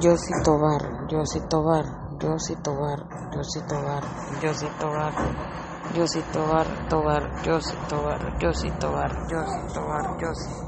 Yossi Tobar, Yossi Tobar, Yossi Tobar, Yossi Tobar, Yossi Tobar, Yossi Tobar, Tobar, Yossi Tobar, Yossi Tobar, Yossi Tobar, Yossi